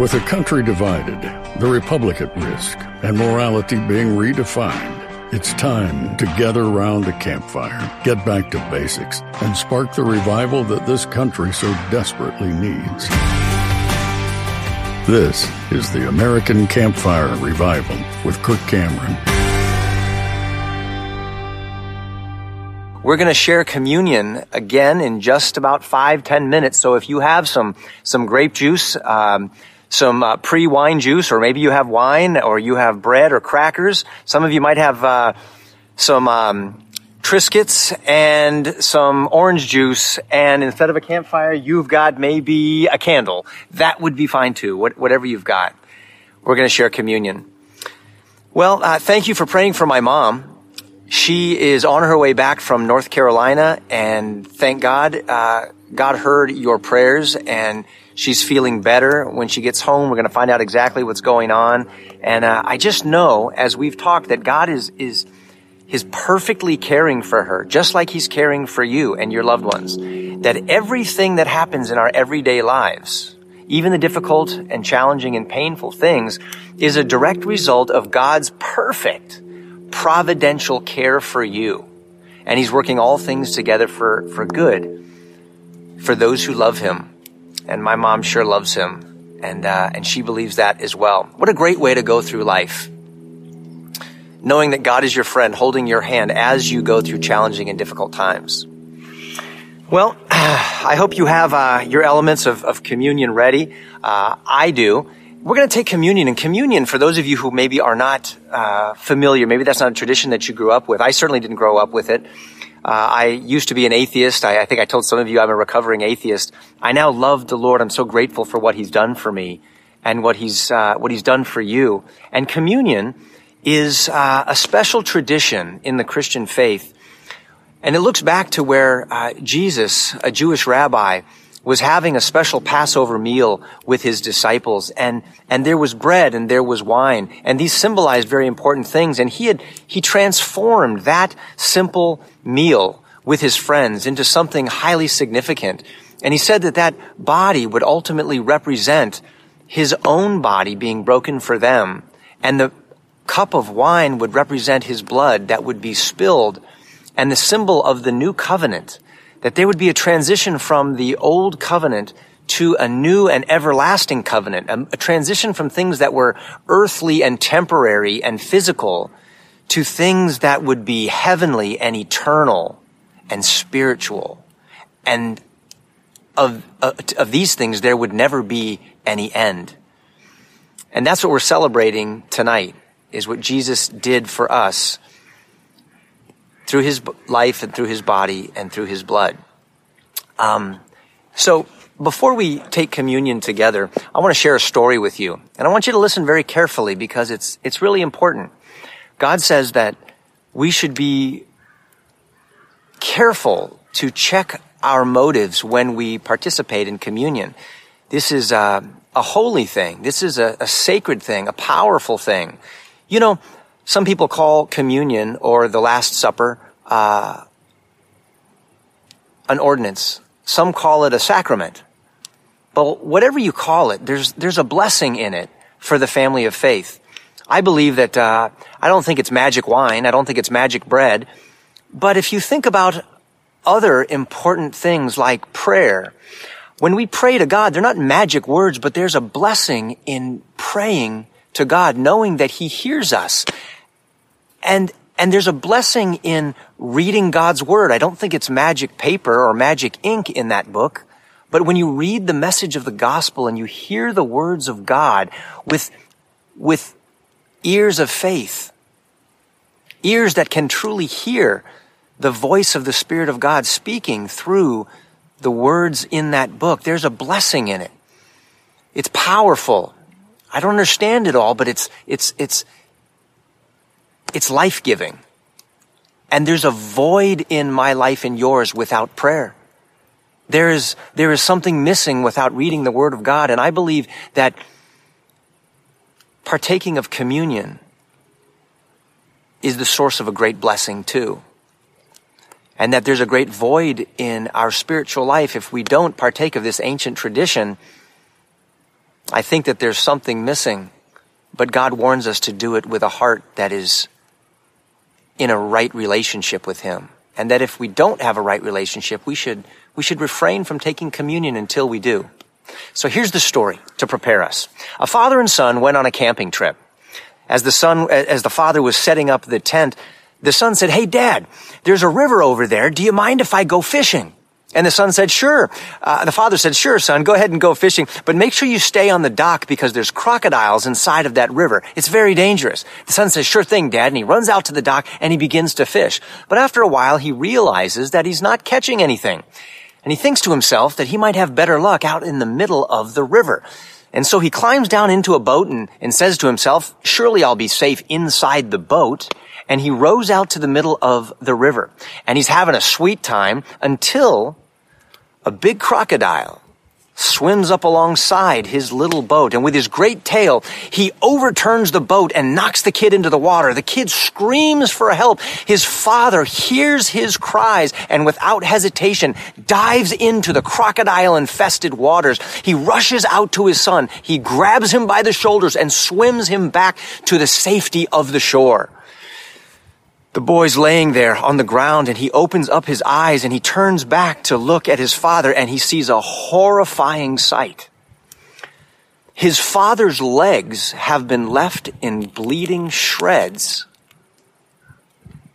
With a country divided, the republic at risk, and morality being redefined, it's time to gather around a campfire, get back to basics, and spark the revival that this country so desperately needs. This is the American Campfire Revival with Kirk Cameron. We're going to share communion again in just about five, ten minutes. So if you have some, some grape juice, um, some uh, pre-wine juice, or maybe you have wine, or you have bread or crackers. Some of you might have uh, some um, Triscuits and some orange juice, and instead of a campfire, you've got maybe a candle. That would be fine too. What, whatever you've got, we're going to share communion. Well, uh, thank you for praying for my mom. She is on her way back from North Carolina, and thank God, uh, God heard your prayers, and she's feeling better. When she gets home, we're going to find out exactly what's going on. And uh, I just know, as we've talked, that God is is is perfectly caring for her, just like He's caring for you and your loved ones. That everything that happens in our everyday lives, even the difficult and challenging and painful things, is a direct result of God's perfect providential care for you. And he's working all things together for, for good for those who love him. And my mom sure loves him. And, uh, and she believes that as well. What a great way to go through life. Knowing that God is your friend, holding your hand as you go through challenging and difficult times. Well, I hope you have uh, your elements of, of communion ready. Uh, I do. We're going to take communion, and communion, for those of you who maybe are not uh, familiar, maybe that's not a tradition that you grew up with. I certainly didn't grow up with it. Uh, I used to be an atheist. I, I, think I told some of you I'm a recovering atheist. I now love the Lord. I'm so grateful for what He's done for me and what He's uh, what He's done for you. And communion is uh, a special tradition in the Christian faith, and it looks back to where uh, Jesus, a Jewish rabbi, was having a special Passover meal with his disciples and, and there was bread and there was wine and these symbolized very important things and he had, he transformed that simple meal with his friends into something highly significant. And he said that that body would ultimately represent his own body being broken for them and the cup of wine would represent his blood that would be spilled and the symbol of the new covenant that there would be a transition from the old covenant to a new and everlasting covenant, a, a, transition from things that were earthly and temporary and physical to things that would be heavenly and eternal and spiritual. And of, uh, of these things, there would never be any end. And that's what we're celebrating tonight, is what Jesus did for us through his life and through his body and through his blood. Um, so before we take communion together, I want to share a story with you. And I want you to listen very carefully because it's, it's really important. God says that we should be careful to check our motives when we participate in communion. This is a, a holy thing. This is a, a sacred thing, a powerful thing. You know, some people call communion or the Last Supper uh, an ordinance. Some call it a sacrament. But whatever you call it, there's there's a blessing in it for the family of faith. I believe that uh, I don't think it's magic wine. I don't think it's magic bread. But if you think about other important things like prayer, when we pray to God, they're not magic words, but there's a blessing in praying to God, knowing that He hears us. And, and there's a blessing in reading God's Word. I don't think it's magic paper or magic ink in that book. But when you read the message of the gospel and you hear the words of God with, with ears of faith, ears that can truly hear the voice of the Spirit of God speaking through the words in that book, there's a blessing in it. It's powerful. I don't understand it all, but it's, it's, it's, it's life giving. And there's a void in my life and yours without prayer. There is, there is something missing without reading the Word of God. And I believe that partaking of communion is the source of a great blessing too. And that there's a great void in our spiritual life if we don't partake of this ancient tradition I think that there's something missing, but God warns us to do it with a heart that is in a right relationship with Him. And that if we don't have a right relationship, we should, we should refrain from taking communion until we do. So here's the story to prepare us. A father and son went on a camping trip. As the son, as the father was setting up the tent, the son said, Hey dad, there's a river over there. Do you mind if I go fishing? And the son said, sure. Uh, the father said, sure, son, go ahead and go fishing, but make sure you stay on the dock because there's crocodiles inside of that river. It's very dangerous. The son says, sure thing, dad. And he runs out to the dock and he begins to fish. But after a while, he realizes that he's not catching anything. And he thinks to himself that he might have better luck out in the middle of the river. And so he climbs down into a boat and, and says to himself, surely I'll be safe inside the boat and he rows out to the middle of the river. And he's having a sweet time until a big crocodile swims up alongside his little boat and with his great tail, he overturns the boat and knocks the kid into the water. The kid screams for help. His father hears his cries and without hesitation dives into the crocodile infested waters. He rushes out to his son. He grabs him by the shoulders and swims him back to the safety of the shore. The boy's laying there on the ground and he opens up his eyes and he turns back to look at his father and he sees a horrifying sight. His father's legs have been left in bleeding shreds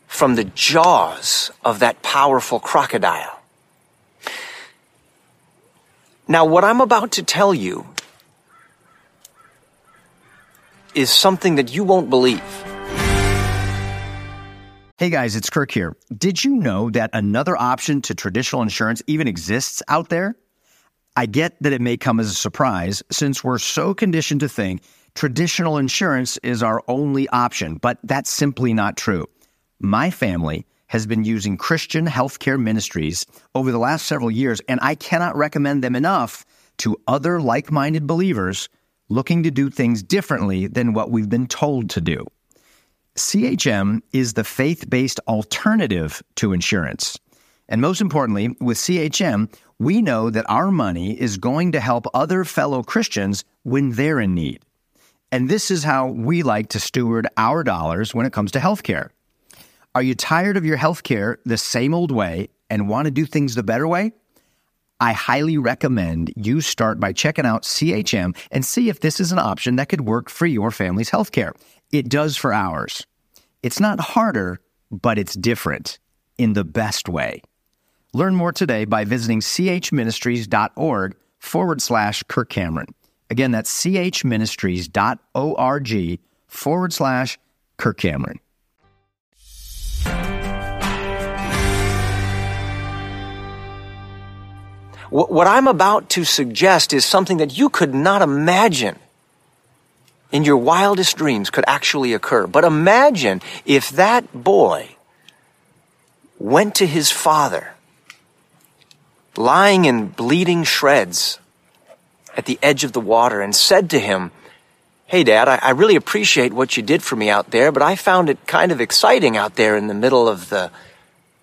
from the jaws of that powerful crocodile. Now, what I'm about to tell you is something that you won't believe. Hey guys, it's Kirk here. Did you know that another option to traditional insurance even exists out there? I get that it may come as a surprise since we're so conditioned to think traditional insurance is our only option, but that's simply not true. My family has been using Christian healthcare ministries over the last several years, and I cannot recommend them enough to other like minded believers looking to do things differently than what we've been told to do. CHM is the faith based alternative to insurance. And most importantly, with CHM, we know that our money is going to help other fellow Christians when they're in need. And this is how we like to steward our dollars when it comes to healthcare. Are you tired of your healthcare the same old way and want to do things the better way? I highly recommend you start by checking out CHM and see if this is an option that could work for your family's healthcare. It does for ours. It's not harder, but it's different in the best way. Learn more today by visiting chministries.org forward slash Kirk Cameron. Again, that's chministries.org forward slash Kirk Cameron. What I'm about to suggest is something that you could not imagine in your wildest dreams could actually occur. But imagine if that boy went to his father, lying in bleeding shreds at the edge of the water, and said to him, Hey, Dad, I, I really appreciate what you did for me out there, but I found it kind of exciting out there in the middle of the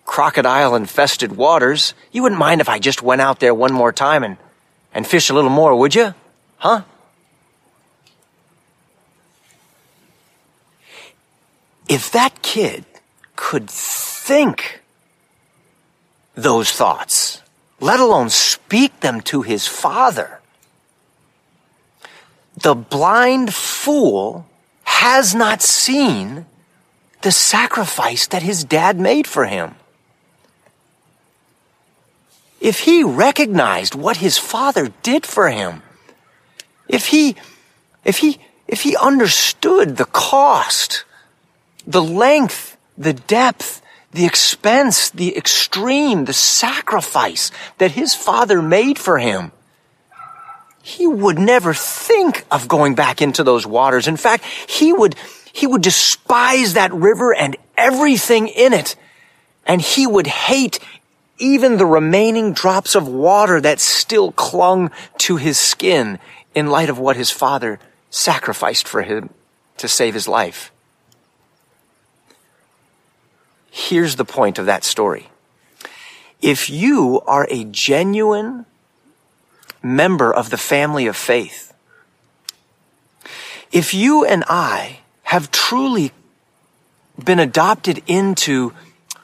crocodile infested waters. You wouldn't mind if I just went out there one more time and, and fish a little more, would you? Huh? if that kid could think those thoughts, let alone speak them to his father, the blind fool has not seen the sacrifice that his dad made for him. If he recognized what his father did for him, if he, if he, if he understood the cost the length, the depth, the expense, the extreme, the sacrifice that his father made for him. He would never think of going back into those waters. In fact, he would, he would despise that river and everything in it. And he would hate even the remaining drops of water that still clung to his skin in light of what his father sacrificed for him to save his life. Here's the point of that story. If you are a genuine member of the family of faith, If you and I have truly been adopted into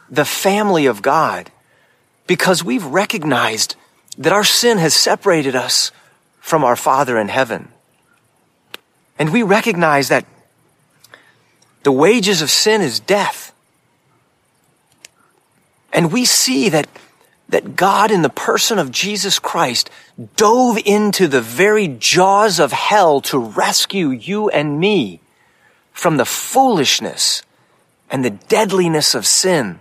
the family of God because we've recognized that our sin has separated us from our Father in heaven. And we recognize that the wages of sin is death. And we see that, that God in the person of Jesus Christ dove into the very jaws of hell to rescue you and me from the foolishness and the deadliness of sin.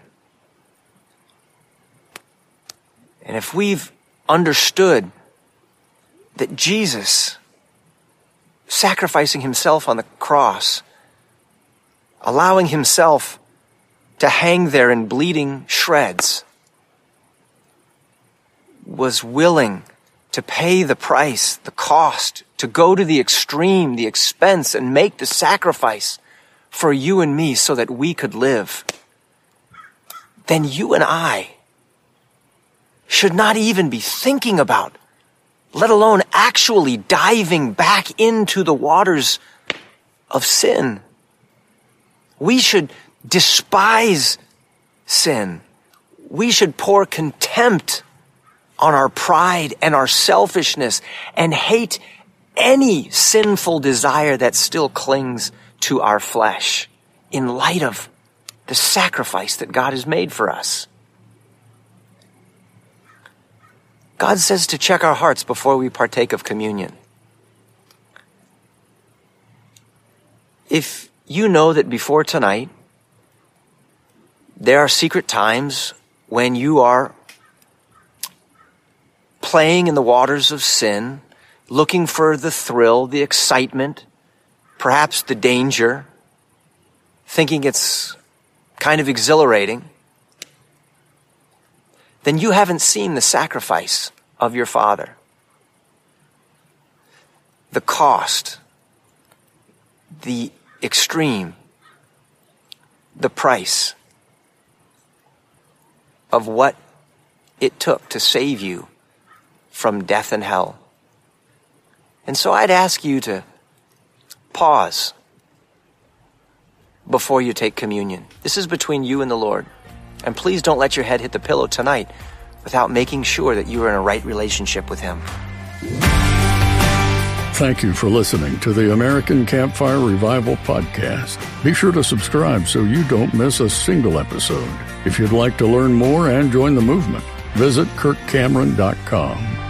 And if we've understood that Jesus, sacrificing himself on the cross, allowing himself to hang there in bleeding shreds, was willing to pay the price, the cost, to go to the extreme, the expense, and make the sacrifice for you and me so that we could live, then you and I should not even be thinking about, let alone actually diving back into the waters of sin. We should despise sin. We should pour contempt on our pride and our selfishness and hate any sinful desire that still clings to our flesh in light of the sacrifice that God has made for us. God says to check our hearts before we partake of communion. If you know that before tonight, there are secret times when you are playing in the waters of sin, looking for the thrill, the excitement, perhaps the danger, thinking it's kind of exhilarating, then you haven't seen the sacrifice of your Father. The cost, the extreme, the price of what it took to save you from death and hell. And so I'd ask you to pause before you take communion. This is between you and the Lord. And please don't let your head hit the pillow tonight without making sure that you are in a right relationship with Him. Thank you for listening to the American Campfire Revival Podcast. Be sure to subscribe so you don't miss a single episode. If you'd like to learn more and join the movement, visit kirkcameron.com.